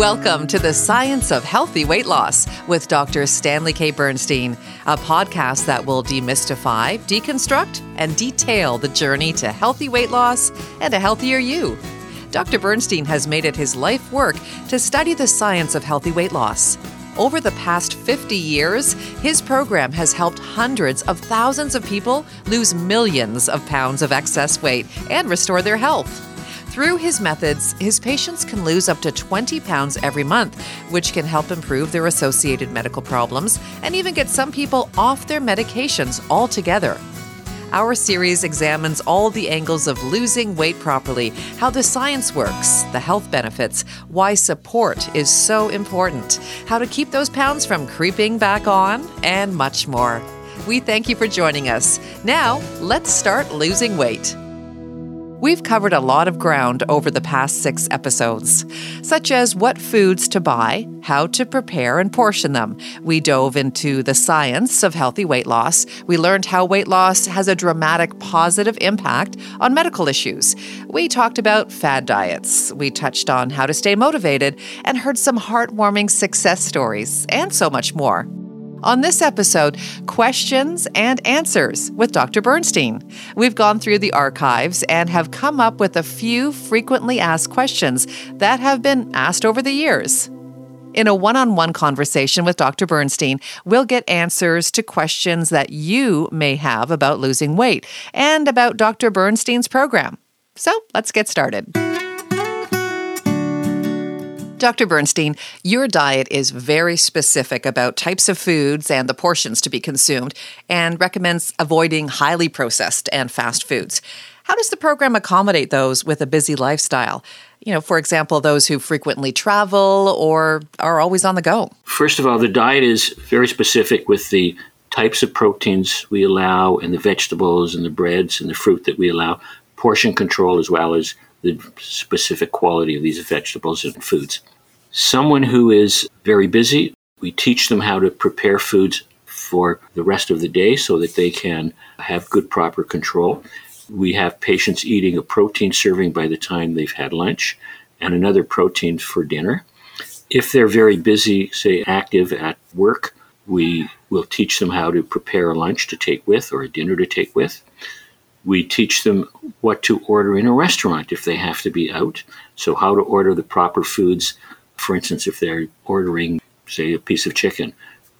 Welcome to the Science of Healthy Weight Loss with Dr. Stanley K. Bernstein, a podcast that will demystify, deconstruct, and detail the journey to healthy weight loss and a healthier you. Dr. Bernstein has made it his life work to study the science of healthy weight loss. Over the past 50 years, his program has helped hundreds of thousands of people lose millions of pounds of excess weight and restore their health. Through his methods, his patients can lose up to 20 pounds every month, which can help improve their associated medical problems and even get some people off their medications altogether. Our series examines all the angles of losing weight properly, how the science works, the health benefits, why support is so important, how to keep those pounds from creeping back on, and much more. We thank you for joining us. Now, let's start losing weight. We've covered a lot of ground over the past six episodes, such as what foods to buy, how to prepare and portion them. We dove into the science of healthy weight loss. We learned how weight loss has a dramatic positive impact on medical issues. We talked about fad diets. We touched on how to stay motivated and heard some heartwarming success stories and so much more. On this episode, questions and answers with Dr. Bernstein. We've gone through the archives and have come up with a few frequently asked questions that have been asked over the years. In a one on one conversation with Dr. Bernstein, we'll get answers to questions that you may have about losing weight and about Dr. Bernstein's program. So let's get started. Dr. Bernstein, your diet is very specific about types of foods and the portions to be consumed and recommends avoiding highly processed and fast foods. How does the program accommodate those with a busy lifestyle? You know, for example, those who frequently travel or are always on the go. First of all, the diet is very specific with the types of proteins we allow and the vegetables and the breads and the fruit that we allow, portion control as well as the specific quality of these vegetables and foods. Someone who is very busy, we teach them how to prepare foods for the rest of the day so that they can have good, proper control. We have patients eating a protein serving by the time they've had lunch and another protein for dinner. If they're very busy, say active at work, we will teach them how to prepare a lunch to take with or a dinner to take with. We teach them what to order in a restaurant if they have to be out. So, how to order the proper foods. For instance, if they're ordering, say, a piece of chicken,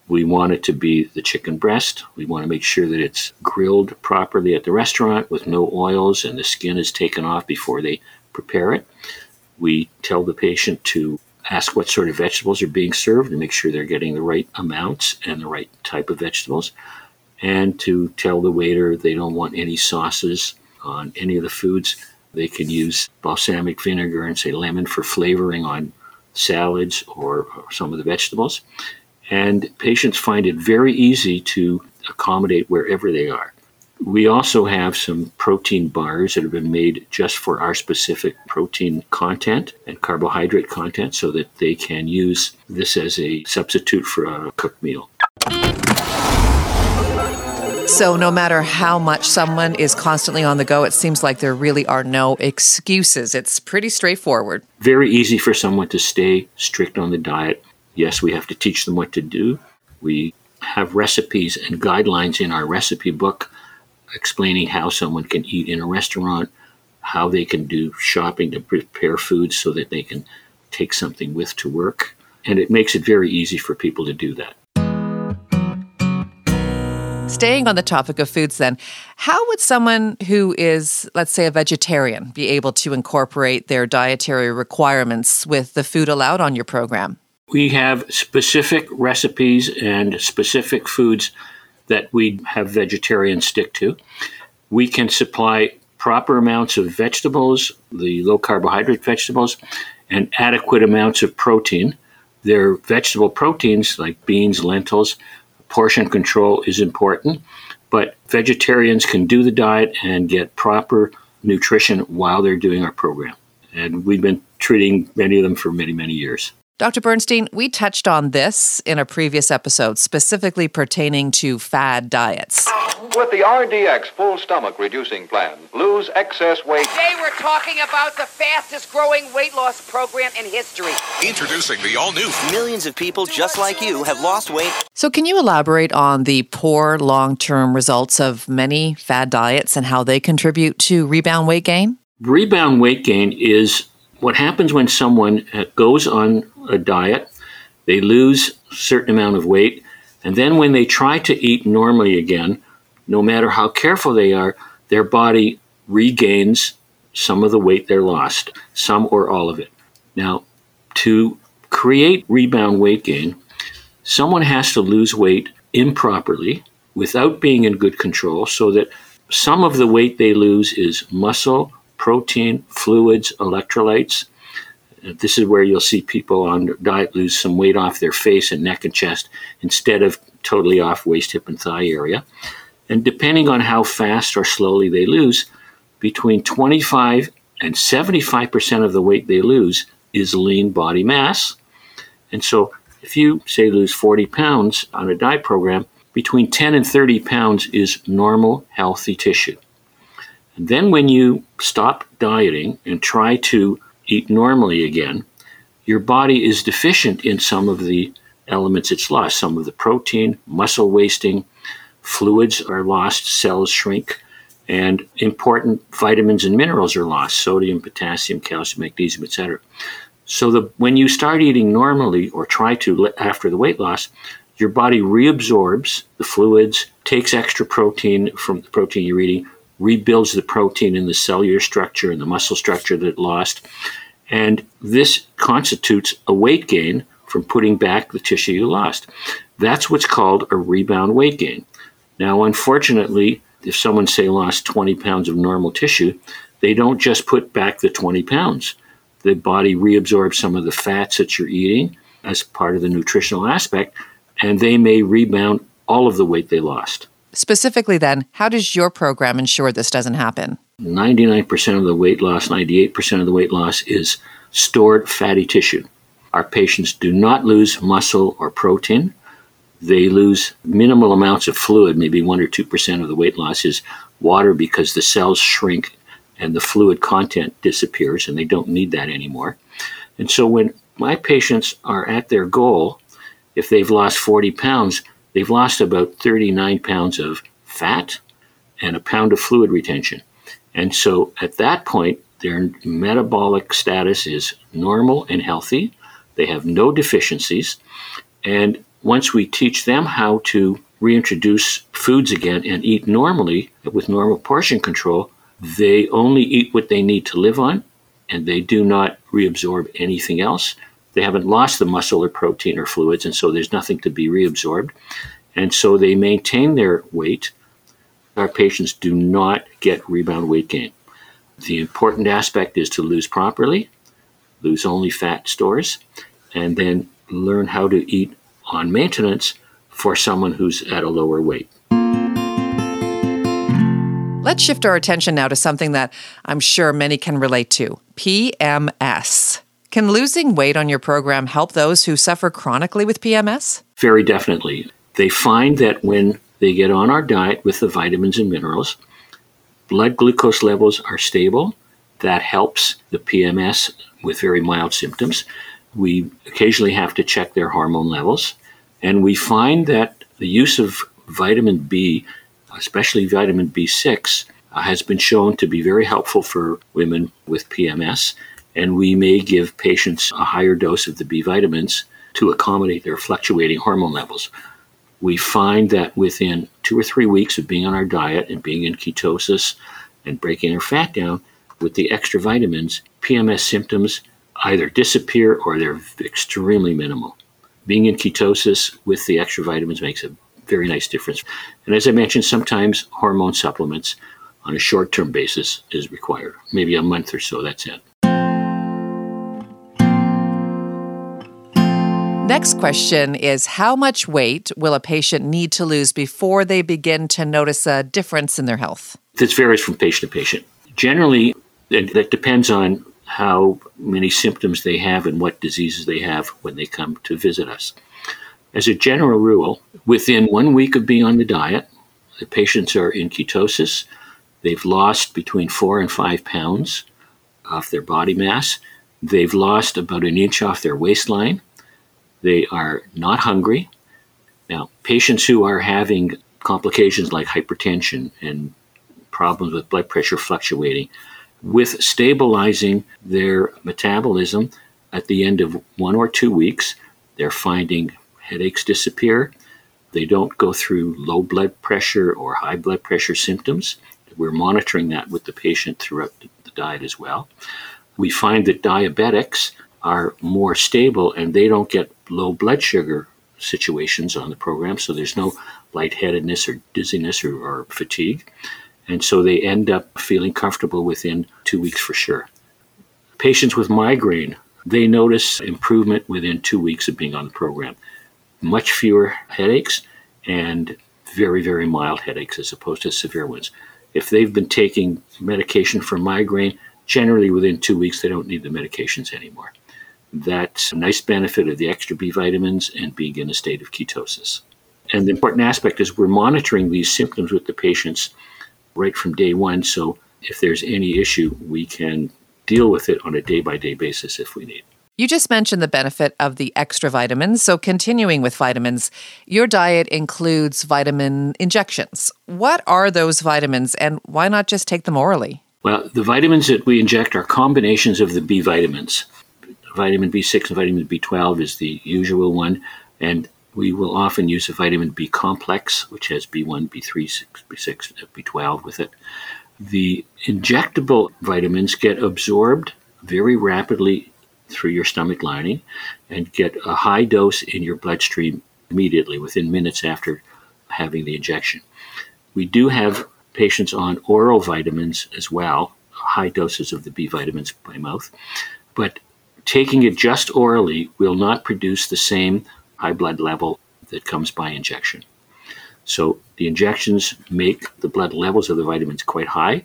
we want it to be the chicken breast. We want to make sure that it's grilled properly at the restaurant with no oils and the skin is taken off before they prepare it. We tell the patient to ask what sort of vegetables are being served and make sure they're getting the right amounts and the right type of vegetables and to tell the waiter they don't want any sauces on any of the foods. They can use balsamic vinegar and say lemon for flavoring on salads or, some of the vegetables. And patients find it very easy to accommodate wherever they are. We also have some protein bars that have been made just for our specific protein content and carbohydrate content so that they can use this as a substitute for a cooked meal. So, no matter how much someone is constantly on the go, it seems like there really are no excuses. It's pretty straightforward. Very easy for someone to stay strict on the diet. Yes, we have to teach them what to do. We have recipes and guidelines in our recipe book explaining how someone can eat in a restaurant, how they can do shopping to prepare food so that they can take something with to work. And it makes it very easy for people to do that. Staying on the topic of foods, then, how would someone who is, let's say, a vegetarian be able to incorporate their dietary requirements with the food allowed on your program? We have specific recipes and specific foods that we have vegetarians stick to. We can supply proper amounts of vegetables, the low carbohydrate vegetables, and adequate amounts of protein. They're vegetable proteins like beans, lentils, portion control is important, but vegetarians can do the diet and get proper nutrition while they're doing our program. And we've been treating many of them for many, many years. Dr. Bernstein, we touched on this in a previous episode, specifically pertaining to fad diets. With the RDX full stomach reducing plan, lose excess weight. Today we're talking about the fastest growing weight loss program in history. Introducing the all new. Millions of people just like you have lost weight. So, can you elaborate on the poor long term results of many fad diets and how they contribute to rebound weight gain? Rebound weight gain is what happens when someone uh, goes on a diet, they lose a certain amount of weight, and then when they try to eat normally again, no matter how careful they are, their body regains some of the weight they're lost, some or all of it. Now, to create rebound weight gain, someone has to lose weight improperly without being in good control so that some of the weight they lose is muscle, protein, fluids, electrolytes. This is where you'll see people on diet lose some weight off their face and neck and chest instead of totally off waist, hip, and thigh area. And depending on how fast or slowly they lose, between 25 and 75% of the weight they lose is lean body mass. And so if you say lose 40 pounds on a diet program, between 10 and 30 pounds is normal, healthy tissue. Then when you stop dieting and try to eat normally again, your body is deficient in some of the elements it's lost, some of the protein, muscle wasting, fluids are lost, cells shrink, and important vitamins and minerals are lost sodium, potassium, calcium, magnesium, etc. So the, when you start eating normally or try to after the weight loss, your body reabsorbs the fluids, takes extra protein from the protein you're eating, rebuilds the protein in the cellular structure and the muscle structure that it lost. And this constitutes a weight gain from putting back the tissue you lost. That's what's called a rebound weight gain. Now, unfortunately, if someone, say, lost 20 pounds of normal tissue, they don't just put back the 20 pounds. The body reabsorbs some of the fats that you're eating as part of the nutritional aspect, and they may rebound all of the weight they lost. Specifically, then, how does your program ensure this doesn't happen? 99% of the weight loss, 98% of the weight loss is stored fatty tissue. Our patients do not lose muscle or protein they lose minimal amounts of fluid, maybe 1 or 2% of the weight loss is water because the cells shrink and the fluid content disappears and they don't need that anymore. And so when my patients are at their goal, if they've lost 40 pounds, they've lost about 39 pounds of fat and a pound of fluid retention. And so at that point, their metabolic status is normal and healthy. They have no deficiencies. And once we teach them how to reintroduce foods again and eat normally with normal portion control, they only eat what they need to live on and they do not reabsorb anything else. They haven't lost the muscle or protein or fluids, and so there's nothing to be reabsorbed. And so they maintain their weight. Our patients do not get rebound weight gain. The important aspect is to lose properly, lose only fat stores, and then learn how to eat on maintenance for someone who's at a lower weight. Let's shift our attention now to something that I'm sure many can relate to PMS. Can losing weight on your program help those who suffer chronically with PMS? Very definitely. They find that when they get on our diet with the vitamins and minerals, blood glucose levels are stable. That helps the PMS with very mild symptoms. We occasionally have to check their hormone levels. And we find that the use of vitamin B, especially vitamin B6, uh, has been shown to be very helpful for women with PMS. And we may give patients a higher dose of the B vitamins to accommodate their fluctuating hormone levels. We find that within two or three weeks of being on our diet and being in ketosis and breaking our fat down with the extra vitamins, PMS symptoms either disappear or they're extremely minimal being in ketosis with the extra vitamins makes a very nice difference. And as I mentioned, sometimes hormone supplements on a short term basis is required, maybe a month or so, that's it. Next question is How much weight will a patient need to lose before they begin to notice a difference in their health? This varies from patient to patient. Generally, that depends on how many symptoms they have and what diseases they have when they come to visit us. As a general rule, within one week of being on the diet, the patients are in ketosis. They've lost between four and five pounds off their body mass. They've lost about an inch off their waistline. They are not hungry. Now, patients who are having complications like hypertension and problems with blood pressure fluctuating, with stabilizing their metabolism at the end of one or two weeks, they're finding headaches disappear. They don't go through low blood pressure or high blood pressure symptoms. We're monitoring that with the patient throughout the diet as well. We find that diabetics are more stable and they don't get low blood sugar situations on the program, so there's no lightheadedness or dizziness or, or fatigue. And so they end up feeling comfortable within two weeks for sure. Patients with migraine, they notice improvement within two weeks of being on the program. Much fewer headaches and very, very mild headaches as opposed to severe ones. If they've been taking medication for migraine, generally within two weeks they don't need the medications anymore. That's a nice benefit of the extra B vitamins and being in a state of ketosis. And the important aspect is we're monitoring these symptoms with the patients right from day one. So if there's any issue, we can deal with it on a day by day basis if we need. You just mentioned the benefit of the extra vitamins. So, continuing with vitamins, your diet includes vitamin injections. What are those vitamins and why not just take them orally? Well, the vitamins that we inject are combinations of the B vitamins. Vitamin B6 and vitamin B12 is the usual one, and we will often use a vitamin B complex, which has B1, B3, B6, B12 with it. The injectable vitamins get absorbed very rapidly through your stomach lining and get a high dose in your bloodstream immediately, within minutes after having the injection. We do have patients on oral vitamins as well, high doses of the B vitamins by mouth, but taking it just orally will not produce the same high blood level that comes by injection. So the injections make the blood levels of the vitamins quite high,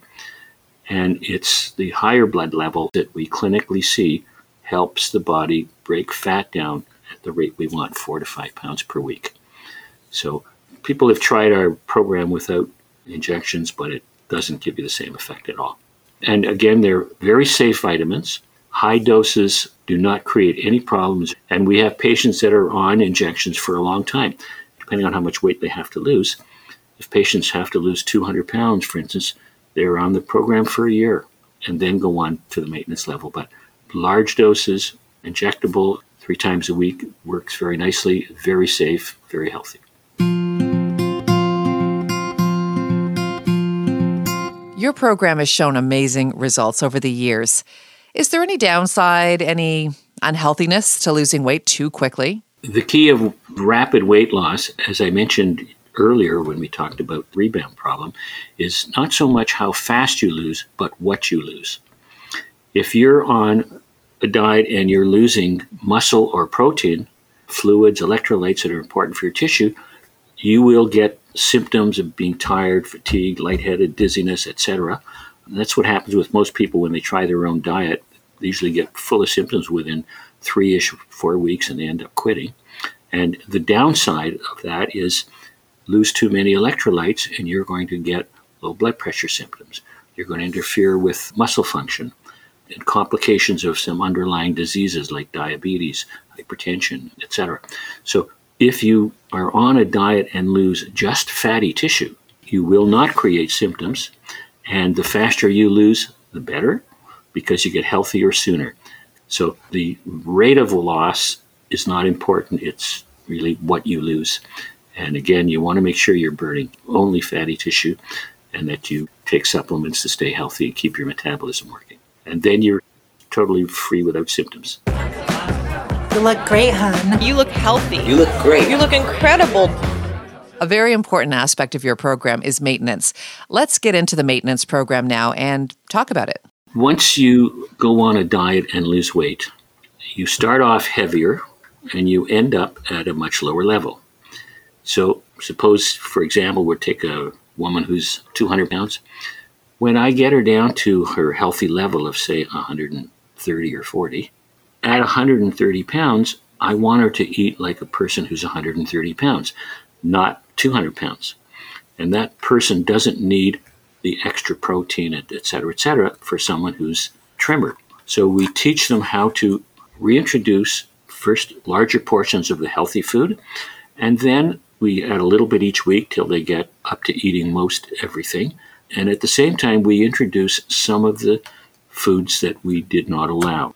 and it's the higher blood level that we clinically see helps the body break fat down at the rate we want, four to five pounds per week. So people have tried our program without injections, but it doesn't give you the same effect at all. And again, they're very safe vitamins. High doses do not create any problems. And we have patients that are on injections for a long time, depending on how much weight they have to lose. If patients have to lose 200 pounds, for instance, they're on the program for a year and then go on to the maintenance level. But large doses, injectable three times a week, works very nicely, very safe, very healthy. Your program has shown amazing results over the years. Is there any downside, any unhealthiness to losing weight too quickly? The key of rapid weight loss, as I mentioned earlier when we talked about rebound problem, is not so much how fast you lose, but what you lose. If you're on a diet and you're losing muscle or protein, fluids, electrolytes that are important for your tissue, you will get symptoms of being tired, fatigued, lightheaded, dizziness, etc. That's what happens with most people when they try their own diet. They usually get full of symptoms within three ish, four weeks, and they end up quitting. And the downside of that is lose too many electrolytes, and you're going to get low blood pressure symptoms. You're going to interfere with muscle function and complications of some underlying diseases like diabetes, hypertension, etc. So, if you are on a diet and lose just fatty tissue, you will not create symptoms and the faster you lose, the better, because you get healthier sooner. So the rate of loss is not important, it's really what you lose. And again, you want to make sure you're burning only fatty tissue and that you take supplements to stay healthy and keep your metabolism working. And then you're totally free without symptoms. You look great, hon. You look healthy. You look great. You look incredible. A very important aspect of your program is maintenance. Let's get into the maintenance program now and talk about it. Once you go on a diet and lose weight, you start off heavier and you end up at a much lower level. So, suppose, for example, we take a woman who's 200 pounds. When I get her down to her healthy level of, say, 130 or 40, at 130 pounds, I want her to eat like a person who's 130 pounds, not 200 pounds. And that person doesn't need the extra protein, et cetera, et cetera, for someone who's trimmer. So we teach them how to reintroduce first larger portions of the healthy food, and then we add a little bit each week till they get up to eating most everything. And at the same time, we introduce some of the foods that we did not allow.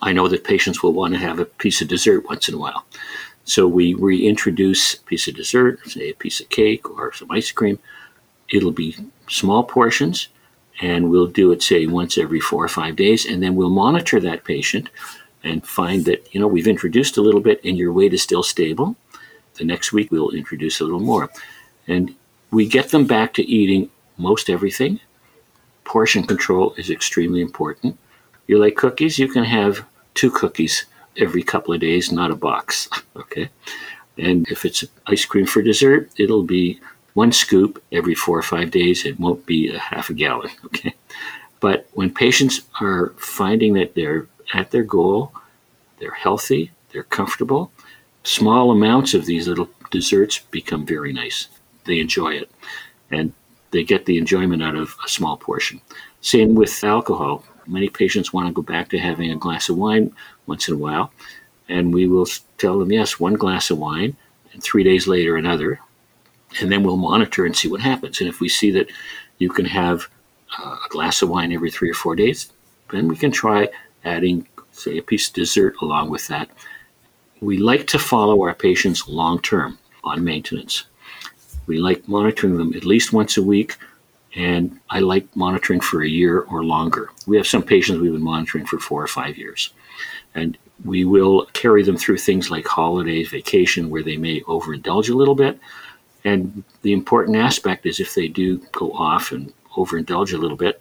I know that patients will want to have a piece of dessert once in a while. So we reintroduce a piece of dessert, say a piece of cake or some ice cream. It'll be small portions, and we'll do it, say, once every four or five days, and then we'll monitor that patient and find that, you know, we've introduced a little bit and your weight is still stable. The next week we'll introduce a little more. And we get them back to eating most everything. Portion control is extremely important. You like cookies? You can have two cookies every couple of days, not a box. okay. And if it's ice cream for dessert, it'll be one scoop every four or five days. It won't be a half a gallon. Okay. But when patients are finding that they're at their goal, they're healthy, they're comfortable, small amounts of these little desserts become very nice. They enjoy it. And they get the enjoyment out of a small portion. Same with alcohol. Many patients want to go back to having a glass of wine once in a while. And we will tell them, yes, one glass of wine, and three days later, another. And then we'll monitor and see what happens. And if we see that you can have uh, a glass of wine every three or four days, then we can try adding, say, a piece of dessert along with that. We like to follow our patients long term on maintenance. We like monitoring them at least once a week, and I like monitoring for a year or longer. We have some patients we've been monitoring for four or five years. And we will carry them through things like holidays, vacation, where they may overindulge a little bit. And the important aspect is if they do go off and overindulge a little bit,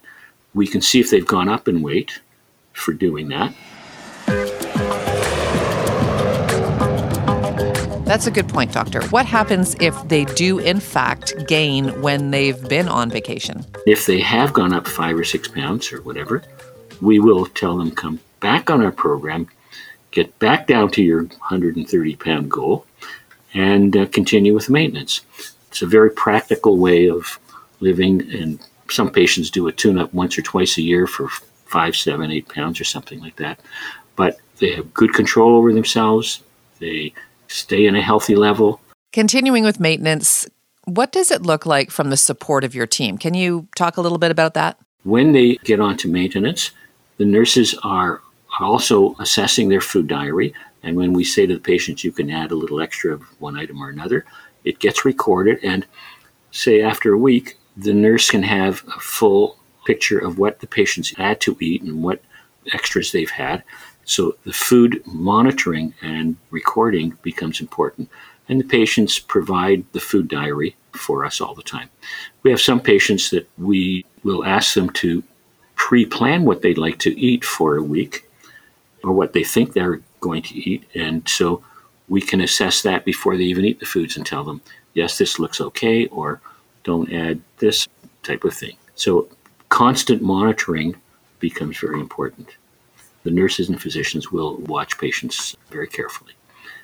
we can see if they've gone up in weight for doing that. That's a good point, Doctor. What happens if they do, in fact, gain when they've been on vacation? If they have gone up five or six pounds or whatever, we will tell them come back on our program, get back down to your 130 pound goal, and uh, continue with maintenance. It's a very practical way of living, and some patients do a tune up once or twice a year for five, seven, eight pounds or something like that. But they have good control over themselves. They stay in a healthy level. Continuing with maintenance, what does it look like from the support of your team? Can you talk a little bit about that? When they get onto maintenance, the nurses are also assessing their food diary. And when we say to the patients, you can add a little extra of one item or another, it gets recorded. And say after a week, the nurse can have a full picture of what the patients had to eat and what extras they've had. So the food monitoring and recording becomes important. And the patients provide the food diary for us all the time. We have some patients that we will ask them to pre plan what they'd like to eat for a week or what they think they're going to eat. And so we can assess that before they even eat the foods and tell them, yes, this looks okay, or don't add this type of thing. So constant monitoring becomes very important the nurses and physicians will watch patients very carefully.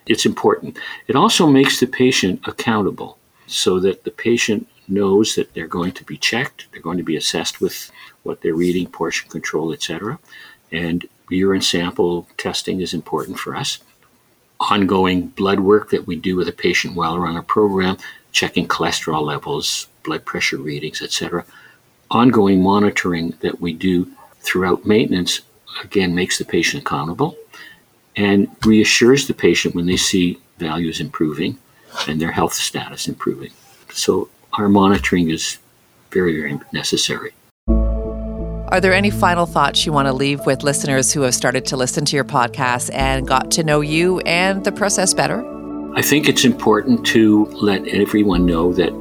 It's important. It also makes the patient accountable so that the patient knows that they're going to be checked, they're going to be assessed with what they're eating, portion control, etc. And urine sample testing is important for us. Ongoing blood work that we do with a patient while we're on a program, checking cholesterol levels, blood pressure readings, etc. Ongoing monitoring that we do throughout maintenance again makes the patient accountable and reassures the patient when they see values improving and their health status improving. So our monitoring is very, very necessary. Are there any final thoughts you want to leave with listeners who have started to listen to your podcast and got to know you and the process better? I think it's important to let everyone know that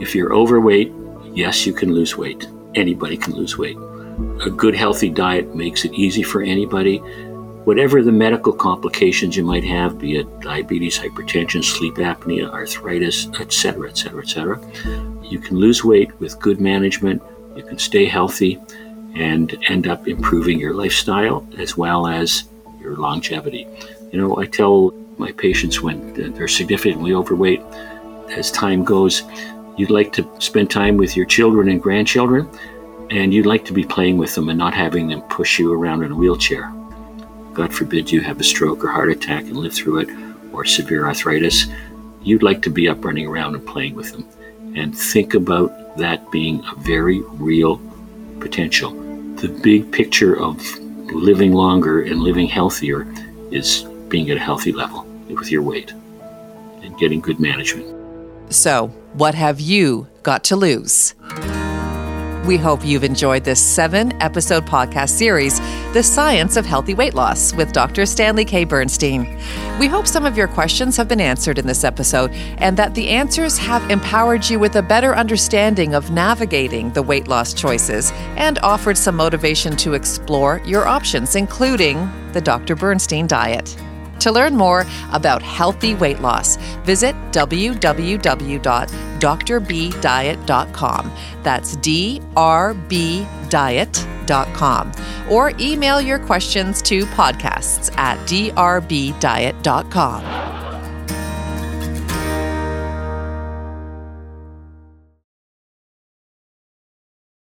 if you're overweight, yes, you can lose weight. Anybody can lose weight. A good, healthy diet makes it easy for anybody. Whatever the medical complications you might have, be it diabetes, hypertension, sleep apnea, arthritis, etc., etc., etc., you can lose weight with good management. You can stay healthy and end up improving your lifestyle as well as your longevity. You know, I tell my patients when they're significantly overweight, as time goes, you'd like to spend time with your children and grandchildren, and you'd like to be playing with them and not having them push you around in a wheelchair. God forbid you have a stroke or heart attack and live through it, or severe arthritis. You'd like to be up running around and playing with them. And think about that being a very real potential. The big picture of living longer and living healthier is being at a healthy level with your weight and getting good management. So, what have you got to lose? We hope you've enjoyed this seven episode podcast series, The Science of Healthy Weight Loss, with Dr. Stanley K. Bernstein. We hope some of your questions have been answered in this episode and that the answers have empowered you with a better understanding of navigating the weight loss choices and offered some motivation to explore your options, including the Dr. Bernstein diet. To learn more about healthy weight loss, visit www.drbdiet.com. That's drbdiet.com. Or email your questions to podcasts at drbdiet.com.